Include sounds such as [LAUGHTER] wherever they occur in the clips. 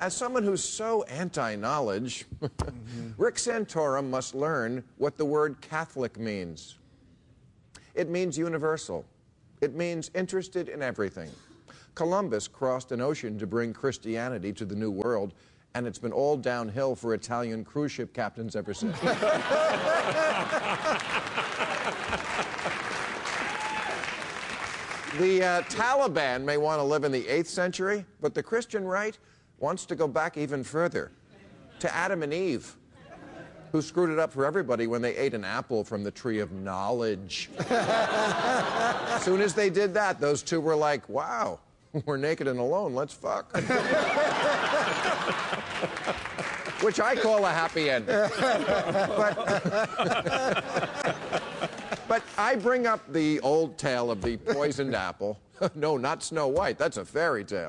As someone who's so anti knowledge, [LAUGHS] Rick Santorum must learn what the word Catholic means. It means universal, it means interested in everything. Columbus crossed an ocean to bring Christianity to the New World, and it's been all downhill for Italian cruise ship captains ever since. [LAUGHS] the uh, Taliban may want to live in the 8th century, but the Christian right wants to go back even further to Adam and Eve, who screwed it up for everybody when they ate an apple from the tree of knowledge. as [LAUGHS] soon as they did that, those two were like, wow, [LAUGHS] we're naked and alone, let's fuck. [LAUGHS] Which I call a happy ending. but, but I bring up the old tale of the poisoned apple. no, not Snow White, that's a fairy tale.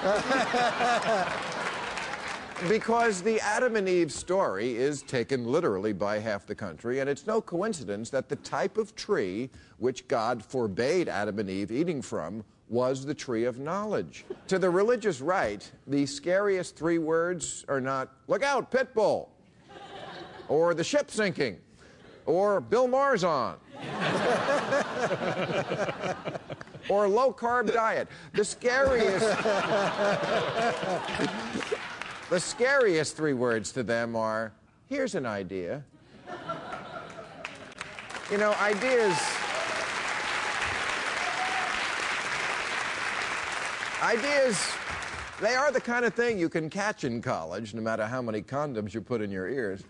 [LAUGHS] because the Adam and Eve story is taken literally by half the country, and it's no coincidence that the type of tree which God forbade Adam and Eve eating from was the tree of knowledge. to the religious right, the scariest three words are not, look out, pit bull, or the ship sinking, or Bill Maher's on. or low carb diet. The scariest The scariest three words to them are here's an idea. You know, ideas Ideas, they are the kind of thing you can catch in college, no matter how many condoms you put in your ears.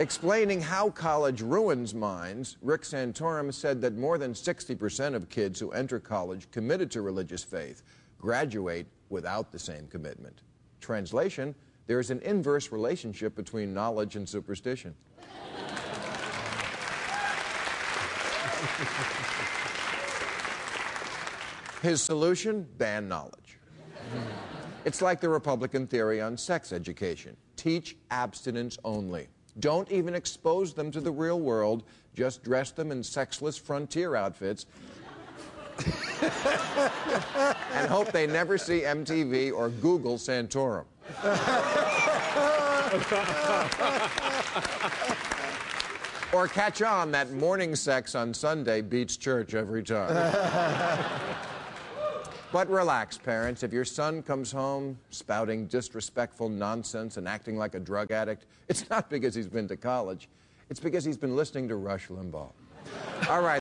Explaining how college ruins minds, Rick Santorum said that more than 60% of kids who enter college committed to religious faith graduate without the same commitment. Translation, there is an inverse relationship between knowledge and superstition. His solution ban knowledge. It's like the Republican theory on sex education teach abstinence only. Don't even expose them to the real world, just dress them in sexless frontier outfits. [LAUGHS] and hope they never see MTV or Google Santorum. [LAUGHS] or catch on that morning sex on Sunday beats church every time. [LAUGHS] But relax, parents. If your son comes home spouting disrespectful nonsense and acting like a drug addict, it's not because he's been to college. It's because he's been listening to Rush Limbaugh. All right.